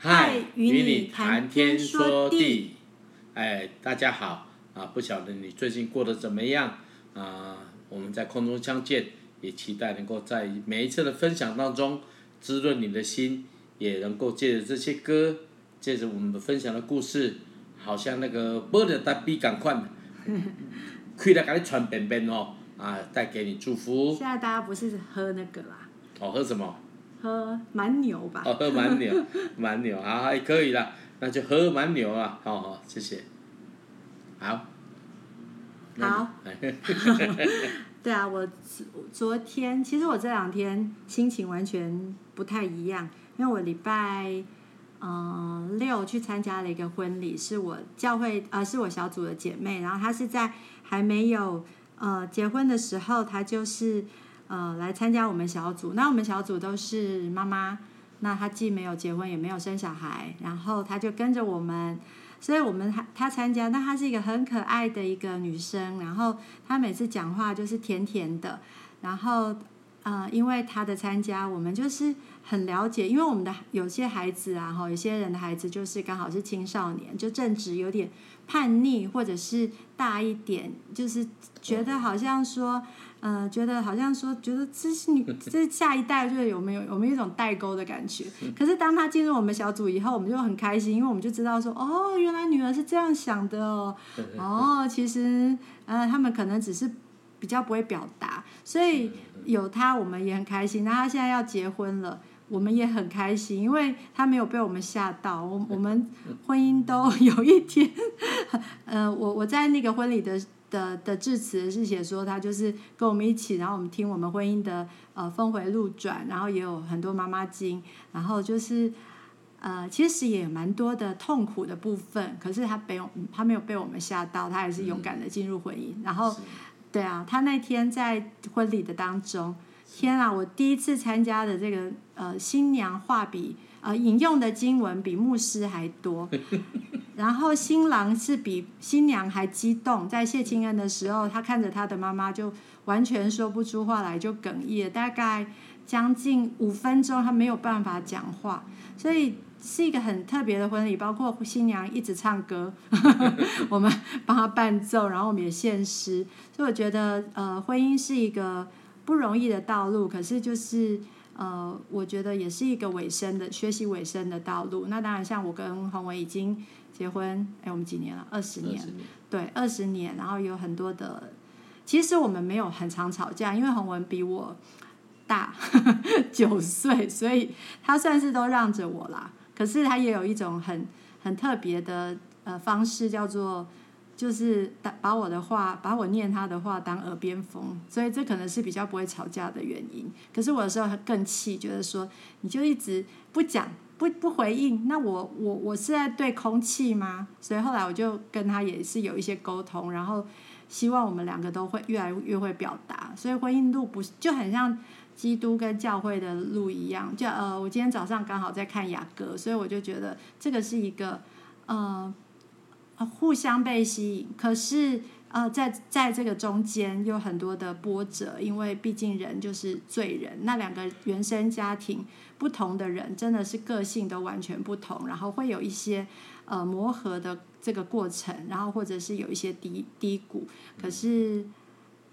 嗨，与你谈天说地。哎，大家好啊！不晓得你最近过得怎么样啊？我们在空中相见，也期待能够在每一次的分享当中滋润你的心，也能够借着这些歌，借着我们分享的故事，好像那个波的大笔赶快，可以来给你传便便哦啊，带给你祝福。现在大家不是喝那个啦？哦，喝什么？喝蛮牛吧。哦，喝蛮牛，蛮牛，好，还可以啦，那就喝蛮牛啊，好好，谢谢。好。好。对啊，我昨天其实我这两天心情完全不太一样，因为我礼拜嗯、呃、六去参加了一个婚礼，是我教会呃是我小组的姐妹，然后她是在还没有呃结婚的时候，她就是。呃，来参加我们小组。那我们小组都是妈妈，那她既没有结婚，也没有生小孩，然后她就跟着我们。所以我们她她参加，那她是一个很可爱的一个女生。然后她每次讲话就是甜甜的。然后呃，因为她的参加，我们就是很了解，因为我们的有些孩子啊，哈，有些人的孩子就是刚好是青少年，就正值有点叛逆，或者是大一点，就是觉得好像说。呃，觉得好像说，觉得这是你，这下一代就是有没有有没有一种代沟的感觉？可是当他进入我们小组以后，我们就很开心，因为我们就知道说，哦，原来女儿是这样想的哦，哦，其实呃，他们可能只是比较不会表达，所以有他我们也很开心。那他现在要结婚了，我们也很开心，因为他没有被我们吓到，我我们婚姻都有一天，呃，我我在那个婚礼的。的的致辞是写说他就是跟我们一起，然后我们听我们婚姻的呃峰回路转，然后也有很多妈妈经，然后就是呃其实也蛮多的痛苦的部分，可是他被他没有被我们吓到，他还是勇敢的进入婚姻。嗯、然后对啊，他那天在婚礼的当中，天啊，我第一次参加的这个呃新娘话比呃引用的经文比牧师还多。然后新郎是比新娘还激动，在谢清恩的时候，他看着他的妈妈就完全说不出话来，就哽咽，大概将近五分钟，他没有办法讲话，所以是一个很特别的婚礼，包括新娘一直唱歌，我们帮他伴奏，然后我们也献诗，所以我觉得呃，婚姻是一个不容易的道路，可是就是呃，我觉得也是一个尾声的学习尾声的道路。那当然，像我跟宏伟已经。结婚，哎，我们几年了？二十年，年，对，二十年。然后有很多的，其实我们没有很常吵架，因为宏文比我大九岁，所以他算是都让着我啦。可是他也有一种很很特别的呃方式，叫做就是把把我的话，把我念他的话当耳边风，所以这可能是比较不会吵架的原因。可是我有时候更气，觉得说你就一直不讲。不不回应，那我我我是在对空气吗？所以后来我就跟他也是有一些沟通，然后希望我们两个都会越来越会表达。所以婚姻路不是就很像基督跟教会的路一样，就呃，我今天早上刚好在看雅歌，所以我就觉得这个是一个呃互相被吸引，可是呃在在这个中间有很多的波折，因为毕竟人就是罪人，那两个原生家庭。不同的人真的是个性都完全不同，然后会有一些呃磨合的这个过程，然后或者是有一些低低谷，可是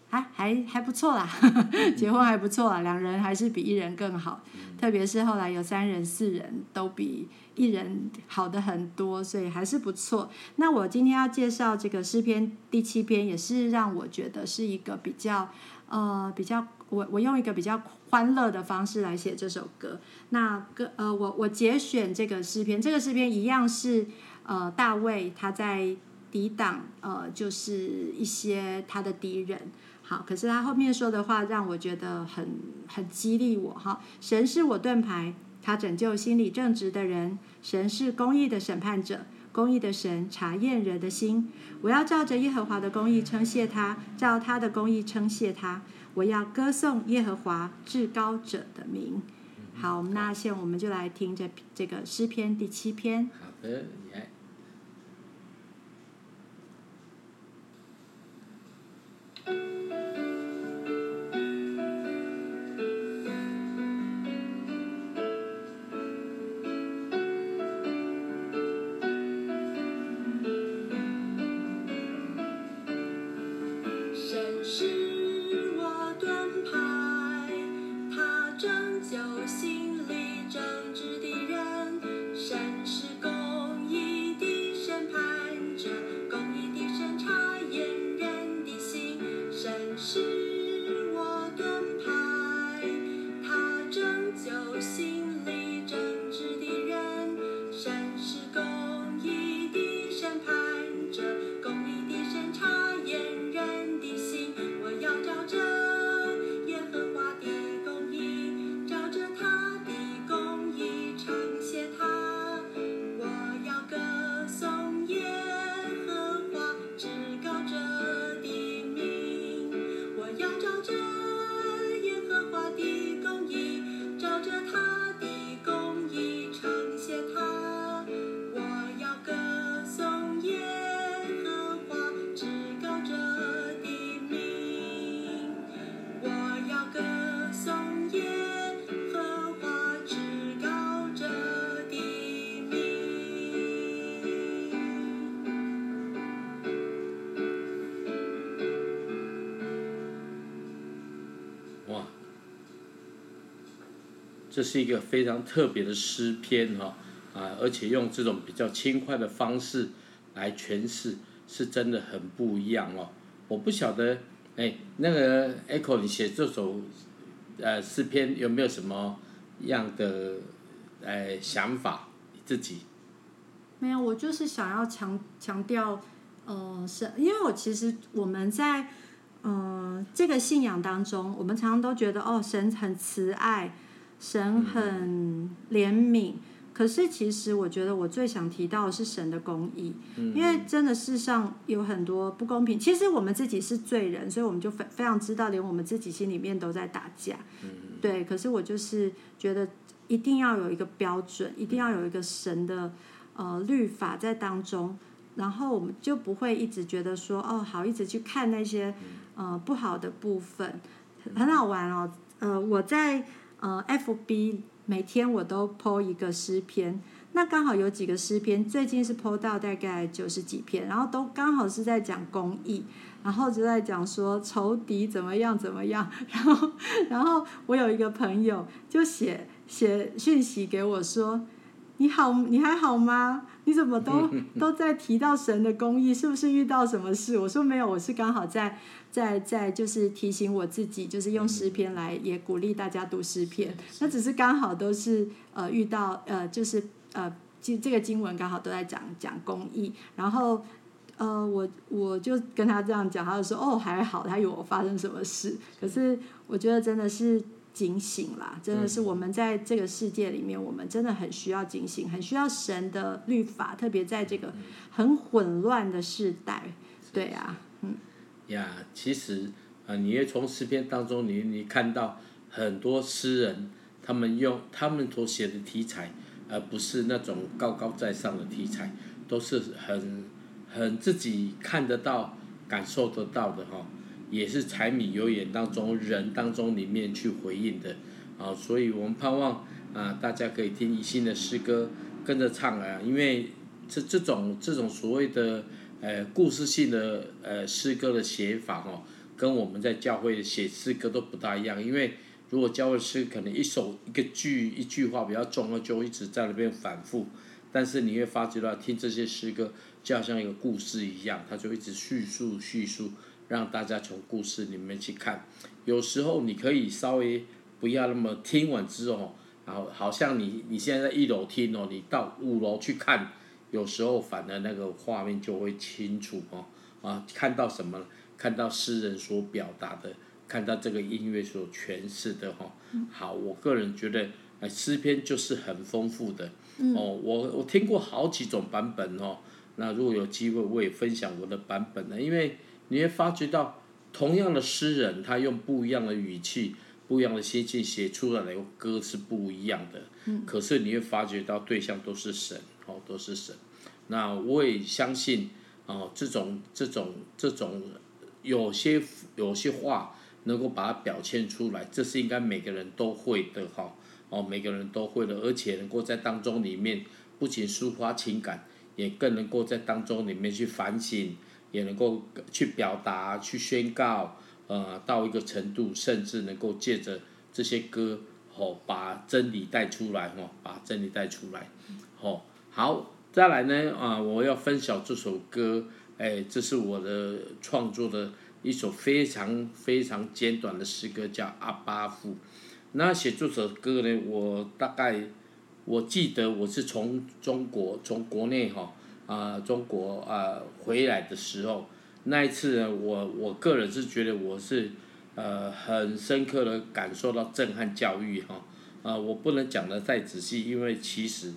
还还还不错啦，结婚还不错啦，两人还是比一人更好，特别是后来有三人四人都比一人好的很多，所以还是不错。那我今天要介绍这个诗篇第七篇，也是让我觉得是一个比较呃比较。我我用一个比较欢乐的方式来写这首歌。那个呃，我我节选这个诗篇，这个诗篇一样是呃大卫他在抵挡呃就是一些他的敌人。好，可是他后面说的话让我觉得很很激励我哈。神是我盾牌，他拯救心理正直的人。神是公义的审判者，公义的神查验人的心。我要照着耶和华的公义称谢他，照他的公义称谢他。我要歌颂耶和华至高者的名。好，那现在我们就来听这这个诗篇第七篇。好的。这是一个非常特别的诗篇哈啊，而且用这种比较轻快的方式来诠释，是真的很不一样哦。我不晓得，哎，那个 Echo，你写这首呃诗篇有没有什么样的呃想法？自己？没有，我就是想要强强调，呃，是因为我其实我们在嗯、这个信仰当中，我们常常都觉得哦，神很慈爱。神很怜悯，可是其实我觉得我最想提到的是神的公义，因为真的世上有很多不公平。其实我们自己是罪人，所以我们就非非常知道，连我们自己心里面都在打架。对，可是我就是觉得一定要有一个标准，一定要有一个神的呃律法在当中，然后我们就不会一直觉得说哦好，一直去看那些呃不好的部分，很好玩哦。呃，我在。呃，FB 每天我都 po 一个诗篇，那刚好有几个诗篇，最近是 po 到大概九十几篇，然后都刚好是在讲公益，然后就在讲说仇敌怎么样怎么样，然后然后我有一个朋友就写写讯息给我说。你好，你还好吗？你怎么都都在提到神的公义？是不是遇到什么事？我说没有，我是刚好在在在就是提醒我自己，就是用诗篇来也鼓励大家读诗篇。那只是刚好都是呃遇到呃就是呃这这个经文刚好都在讲讲公义，然后呃我我就跟他这样讲，他就说哦还好，他以为我发生什么事。可是我觉得真的是。警醒啦，真的是我们在这个世界里面，我们真的很需要警醒，很需要神的律法，特别在这个很混乱的时代。对啊，嗯。呀，其实啊，你也从诗篇当中你，你你看到很多诗人，他们用他们所写的题材，而不是那种高高在上的题材，都是很很自己看得到、感受得到的哈。也是柴米油盐当中人当中里面去回应的，啊，所以我们盼望啊，大家可以听一心的诗歌跟着唱啊，因为这这种这种所谓的呃故事性的呃诗歌的写法哦，跟我们在教会写诗歌都不大一样，因为如果教会诗可能一首一个句一句话比较重了，就一直在那边反复，但是你会发觉到听这些诗歌就好像一个故事一样，它就一直叙述叙述。让大家从故事里面去看，有时候你可以稍微不要那么听完之后，然后好像你你现在在一楼听哦，你到五楼去看，有时候反而那个画面就会清楚哦，啊，看到什么？看到诗人所表达的，看到这个音乐所诠释的哈。好，我个人觉得，哎，诗篇就是很丰富的哦。我我听过好几种版本哦，那如果有机会，我也分享我的版本呢，因为。你会发觉到，同样的诗人，他用不一样的语气、不一样的心境写出来的歌是不一样的。嗯。可是你会发觉到对象都是神，哦，都是神。那我也相信，哦，这种、这种、这种，有些有些话能够把它表现出来，这是应该每个人都会的，哈，哦，每个人都会的，而且能够在当中里面不仅抒发情感，也更能够在当中里面去反省。也能够去表达、去宣告，呃，到一个程度，甚至能够借着这些歌，哦，把真理带出来，哦，把真理带出来，哦，好，再来呢，啊，我要分享这首歌，哎，这是我的创作的一首非常非常简短的诗歌，叫《阿巴父》。那写这首歌呢，我大概我记得我是从中国，从国内哈。呃，中国啊、回来的时候，那一次呢，我我个人是觉得我是，呃，很深刻的感受到震撼教育哈，啊、我不能讲得太仔细，因为其实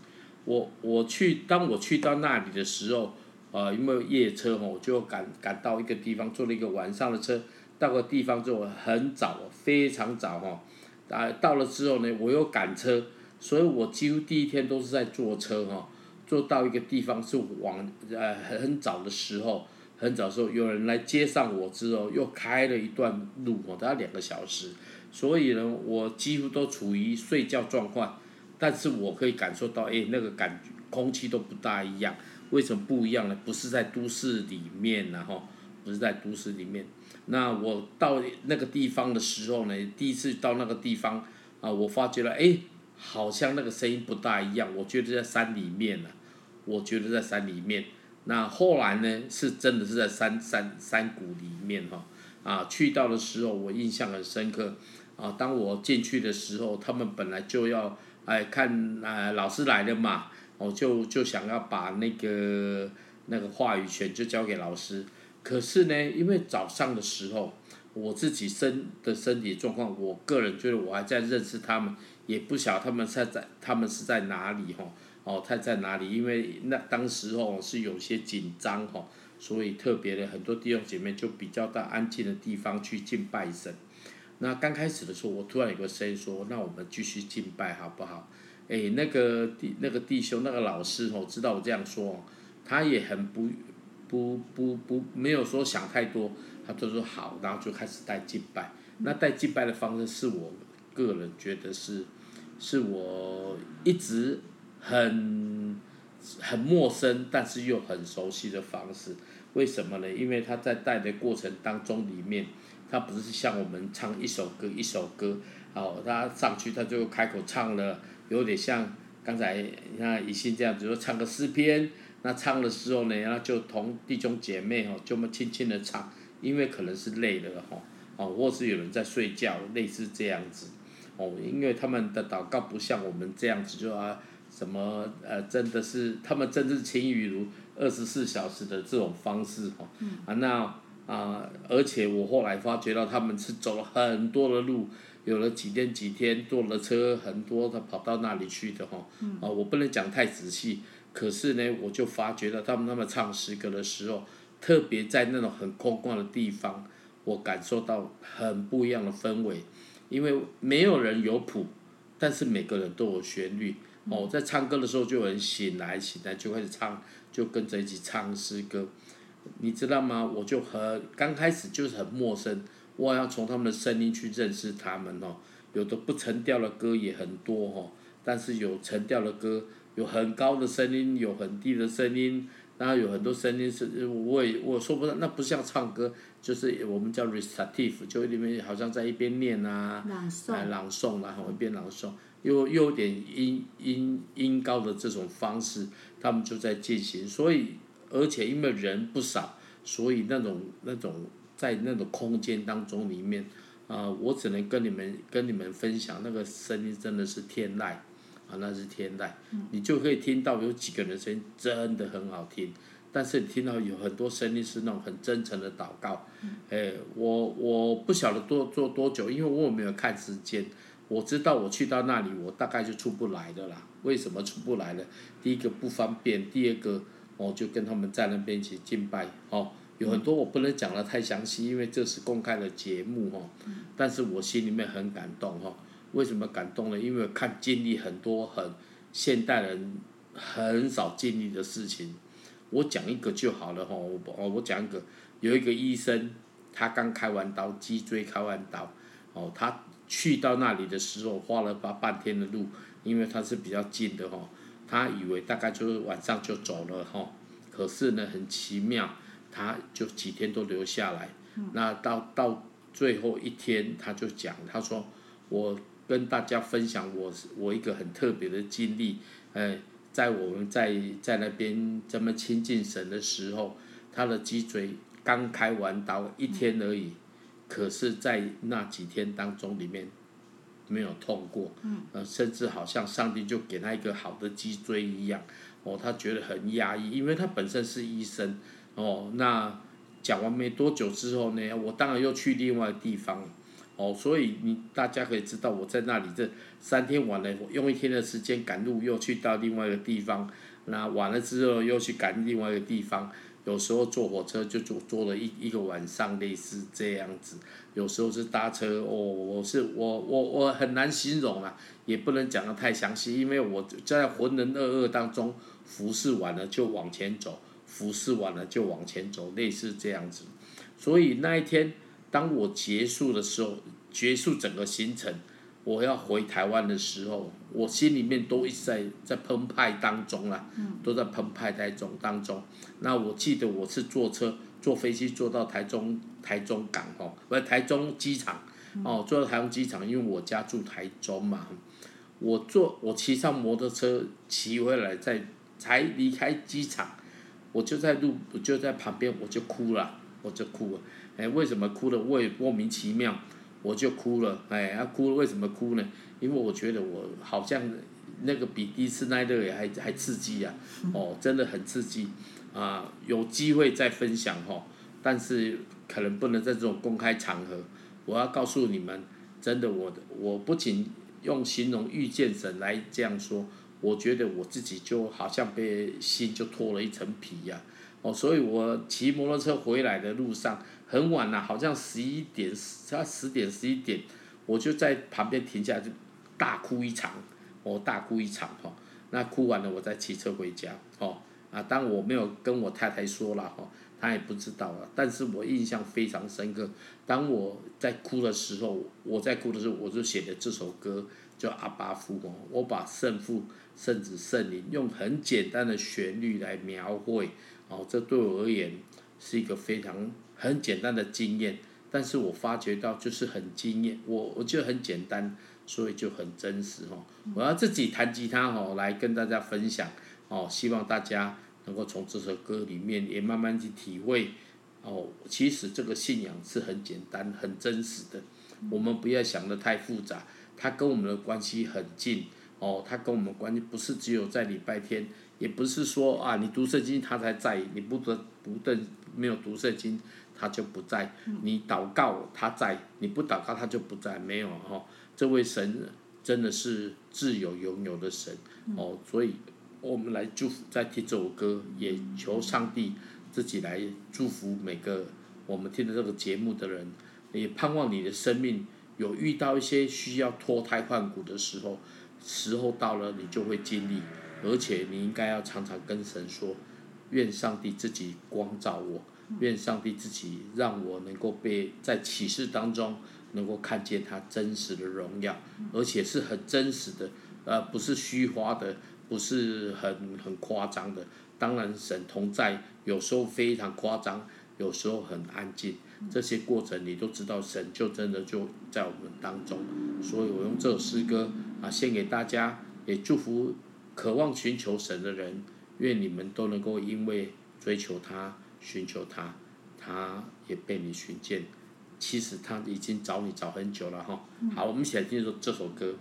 我我去当我去到那里的时候，呃，因为夜车哈，我就赶赶到一个地方，坐了一个晚上的车，到个地方之后很早，非常早哈，啊，到了之后呢，我又赶车，所以我几乎第一天都是在坐车哈。坐到一个地方是往呃很早的时候，很早的时候有人来接上我之后，又开了一段路哦，大概两个小时，所以呢，我几乎都处于睡觉状况，但是我可以感受到，哎，那个感空气都不大一样，为什么不一样呢？不是在都市里面，然后不是在都市里面，那我到那个地方的时候呢，第一次到那个地方啊，我发觉了，哎。好像那个声音不大一样。我觉得在山里面呢、我觉得在山里面。那后来呢，是真的是在山山山谷里面哈、啊，去到的时候我印象很深刻。啊，当我进去的时候，他们本来就要哎看哎老师来了嘛，我就就想要把那个那个话语权就交给老师。可是呢，因为早上的时候，我自己身的身体状况，我个人觉得我还在认识他们，也不晓得他们在在他们是在哪里哈，哦他在哪里？因为那当时候是有些紧张哈，所以特别的很多弟兄姐妹就比较到安静的地方去敬拜神。那刚开始的时候，我突然有个声音说：“那我们继续敬拜好不好？”哎，那个弟那个弟兄那个老师哦，知道我这样说，他也很不不不不没有说想太多，他就说好，然后就开始带敬拜。那带敬拜的方式是我个人觉得是，是我一直很很陌生，但是又很熟悉的方式。为什么呢？因为他在带的过程当中里面。他不是像我们唱一首歌一首歌，哦，他上去他就开口唱了，有点像刚才你看以信这样子说唱个诗篇，那唱的时候呢，然后就同弟兄姐妹哦，就么轻轻的唱，因为可能是累了哈，哦，或是有人在睡觉，类似这样子，哦，因为他们的祷告不像我们这样子，就啊什么呃，真的是他们真是晴雨如二十四小时的这种方式哈，啊那。啊，而且我后来发觉到他们是走了很多的路，有了几天几天坐了车很多，的跑到那里去的哈。啊，我不能讲太仔细，可是呢，我就发觉到他们他们唱诗歌的时候，特别在那种很空旷的地方，我感受到很不一样的氛围，因为没有人有谱，但是每个人都有旋律。哦，在唱歌的时候就有人醒来醒来就开始唱，就跟着一起唱诗歌。你知道吗？我就很刚开始就是很陌生，我要从他们的声音去认识他们哦。有的不成调的歌也很多哦，但是有成调的歌，有很高的声音，有很低的声音，然后有很多声音是，我也我说不上，那不像唱歌，就是我们叫 recitative，就里面好像在一边念啊，朗诵，来朗诵，然后一边朗诵，又又有点音音音高的这种方式，他们就在进行，所以。而且因为人不少，所以那种那种在那种空间当中里面，啊、呃，我只能跟你们跟你们分享那个声音真的是天籁，啊，那是天籁，你就可以听到有几个人声音真的很好听，但是你听到有很多声音是那种很真诚的祷告，哎，我我不晓得多做多久，因为我没有看时间，我知道我去到那里我大概就出不来的啦。为什么出不来呢？第一个不方便，第二个。我就跟他们在那边一起敬拜，哦，有很多我不能讲得太详细，因为这是公开的节目，哦，但是我心里面很感动，哈，为什么感动呢？因为看经历很多很现代人很少经历的事情，我讲一个就好了，哈，我我讲一个，有一个医生，他刚开完刀，脊椎开完刀，哦，他去到那里的时候花了八半天的路，因为他是比较近的，哈。他以为大概就是晚上就走了哈，可是呢，很奇妙，他就几天都留下来。那到到最后一天，他就讲，他说：“我跟大家分享我我一个很特别的经历。呃，在我们在在那边这么亲近神的时候，他的脊椎刚开完刀一天而已，可是在那几天当中里面。”没有痛过，呃，甚至好像上帝就给他一个好的脊椎一样，哦，他觉得很压抑，因为他本身是医生，哦，那讲完没多久之后呢，我当然又去另外地方，哦，所以你大家可以知道我在那里这三天完了，我用一天的时间赶路又去到另外一个地方，那完了之后又去赶另外一个地方。有时候坐火车就坐坐了一一个晚上，类似这样子。有时候是搭车，哦，我是我我我很难形容啊，也不能讲得太详细，因为我在浑浑噩噩当中服侍完了就往前走，服侍完了就往前走，类似这样子。所以那一天当我结束的时候，结束整个行程。我要回台湾的时候，我心里面都一直在在澎湃当中啦，都在澎湃台中当中。那我记得我是坐车坐飞机坐到台中台中港哦，不是台中机场哦，坐到台中机场，因为我家住台中嘛。我坐我骑上摩托车骑回来，在才离开机场，我就在路我就在旁边我就哭了，我就哭了。哎，为什么哭的？我也莫名其妙，我就哭了。哎，啊哭了，为什么哭呢？因为我觉得我好像那个比第一次那个也还还刺激啊！哦，真的很刺激啊！有机会再分享哈，但是可能不能在这种公开场合。我要告诉你们，真的，我我不仅用形容遇见神来这样说，我觉得我自己就好像被心就脱了一层皮呀！哦，所以我骑摩托车回来的路上。很晚了，好像十一点，差十点十一点，我就在旁边停下就大哭一场，我大哭一场哈。那哭完了，我再骑车回家，哦，啊，当我没有跟我太太说了哈，她也不知道了。但是我印象非常深刻，当我在哭的时候，我在哭的时候，我就写的这首歌叫《阿巴父》哦，我把圣父、圣子、圣灵用很简单的旋律来描绘，哦，这对我而言是一个非常。很简单的经验，但是我发觉到就是很惊艳，我我觉得很简单，所以就很真实哦。我要自己弹吉他哦，来跟大家分享哦，希望大家能够从这首歌里面也慢慢去体会哦。其实这个信仰是很简单、很真实的，我们不要想得太复杂，它跟我们的关系很近哦，它跟我们关系不是只有在礼拜天，也不是说啊你读圣经他才在意，你不得不等没有读圣经。他就不在，你祷告他在，你不祷告他就不在，没有哈。这位神真的是自有永有的神哦，所以我们来祝福，在听这首歌，也求上帝自己来祝福每个我们听的这个节目的人，也盼望你的生命有遇到一些需要脱胎换骨的时候，时候到了你就会经历，而且你应该要常常跟神说，愿上帝自己光照我。愿上帝自己让我能够被在启示当中能够看见他真实的荣耀，而且是很真实的，呃，不是虚华的，不是很很夸张的。当然，神同在，有时候非常夸张，有时候很安静。这些过程你都知道，神就真的就在我们当中。所以我用这首诗歌啊，献给大家，也祝福渴望寻求神的人，愿你们都能够因为追求他。寻求他，他也被你寻见。其实他已经找你找很久了哈。好，我们一起来听这这首歌。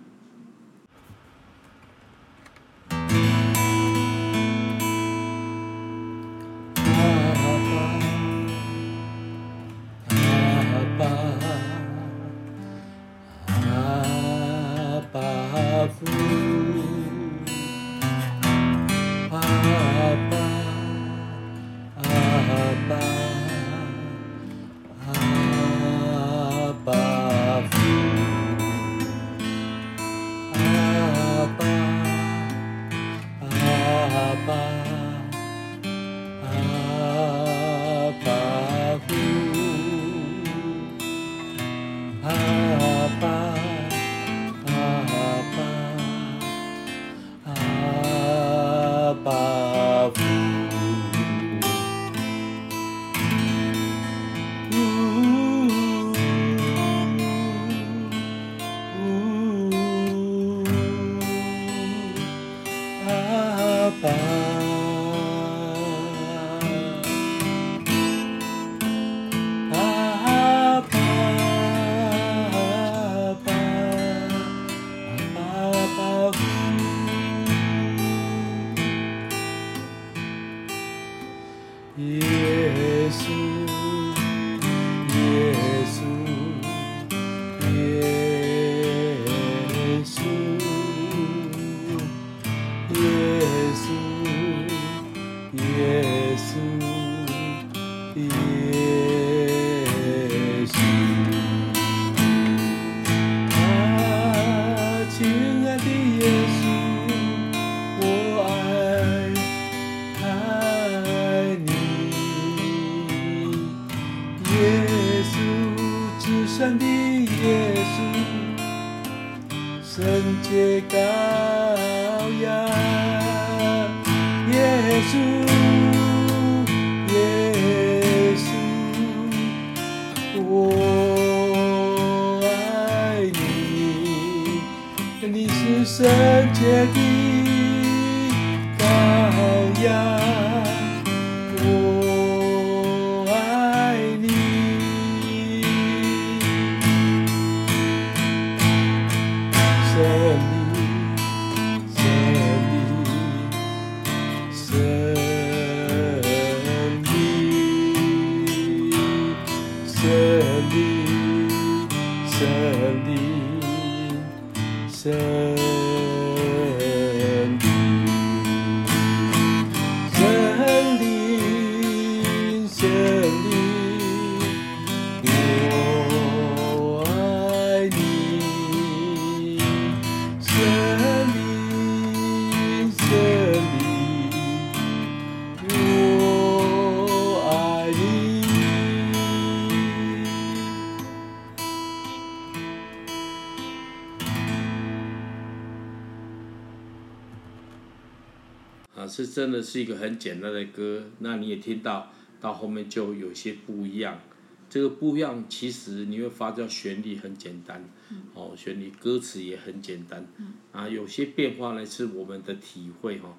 真的是一个很简单的歌，那你也听到，到后面就有些不一样。这个不一样，其实你会发觉旋律很简单，哦，旋律歌词也很简单，啊，有些变化呢是我们的体会哈。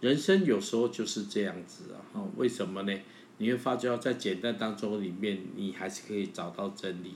人生有时候就是这样子啊，为什么呢？你会发觉在简单当中里面，你还是可以找到真理，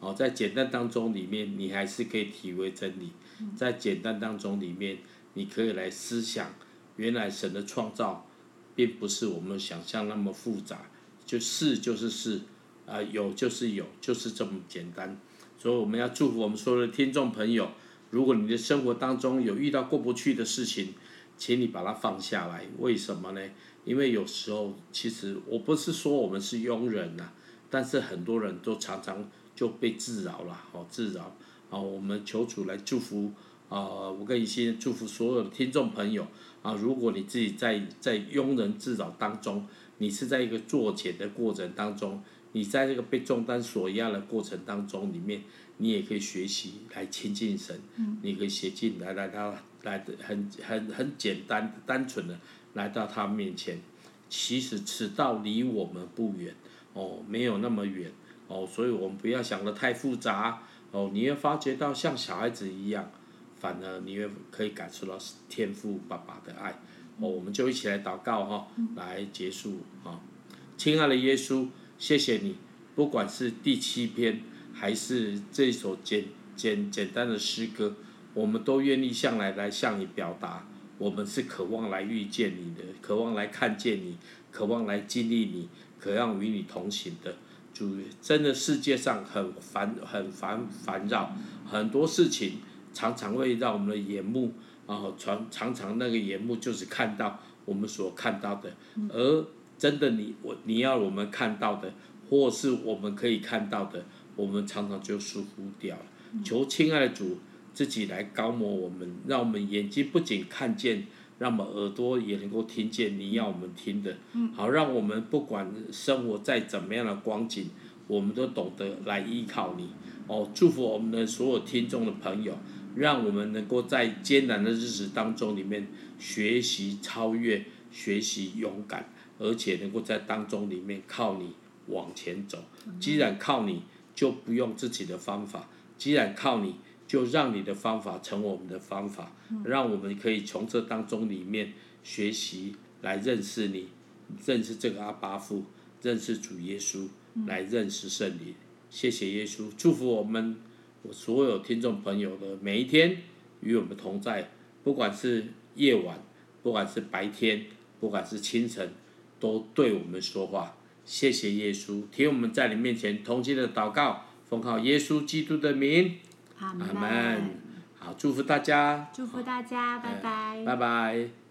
哦，在简单当中里面，你还是可以体会真理，在简单当中里面，你可以来思想。原来神的创造，并不是我们想象那么复杂，就是就是是，啊有就是有，就是这么简单。所以我们要祝福我们所有的听众朋友，如果你的生活当中有遇到过不去的事情，请你把它放下来。为什么呢？因为有时候其实我不是说我们是庸人呐，但是很多人都常常就被自扰了，哦自扰。啊，我们求主来祝福啊，我跟一些祝福所有的听众朋友。啊，如果你自己在在庸人自扰当中，你是在一个作茧的过程当中，你在这个被重担所压的过程当中里面，你也可以学习来亲近神，你可以写进来来到来的很很很简单单纯的来到他面前。其实此道离我们不远哦，没有那么远哦，所以我们不要想的太复杂哦，你会发觉到像小孩子一样。反而你也可以感受到天父爸爸的爱，哦，我们就一起来祷告哈，来结束哈。亲爱的耶稣，谢谢你，不管是第七篇还是这首简简简单的诗歌，我们都愿意向来来向你表达，我们是渴望来遇见你的，渴望来看见你，渴望来经历你，渴望与你同行的。主，真的世界上很烦很烦烦扰，很多事情。常常会让我们的眼目啊，常常常那个眼目就是看到我们所看到的，而真的你我你要我们看到的，或是我们可以看到的，我们常常就疏忽掉了。求亲爱的主自己来膏抹我们，让我们眼睛不仅看见，让我们耳朵也能够听见你要我们听的，好让我们不管生活在怎么样的光景，我们都懂得来依靠你。哦，祝福我们的所有听众的朋友。让我们能够在艰难的日子当中里面学习超越，学习勇敢，而且能够在当中里面靠你往前走。既然靠你，就不用自己的方法；既然靠你，就让你的方法成为我们的方法，让我们可以从这当中里面学习来认识你，认识这个阿巴父，认识主耶稣，来认识圣灵。谢谢耶稣，祝福我们。我所有听众朋友的每一天与我们同在，不管是夜晚，不管是白天，不管是清晨，都对我们说话。谢谢耶稣，听我们在你面前同心的祷告，奉靠耶稣基督的名，阿门。好，祝福大家，祝福大家，拜拜，拜拜。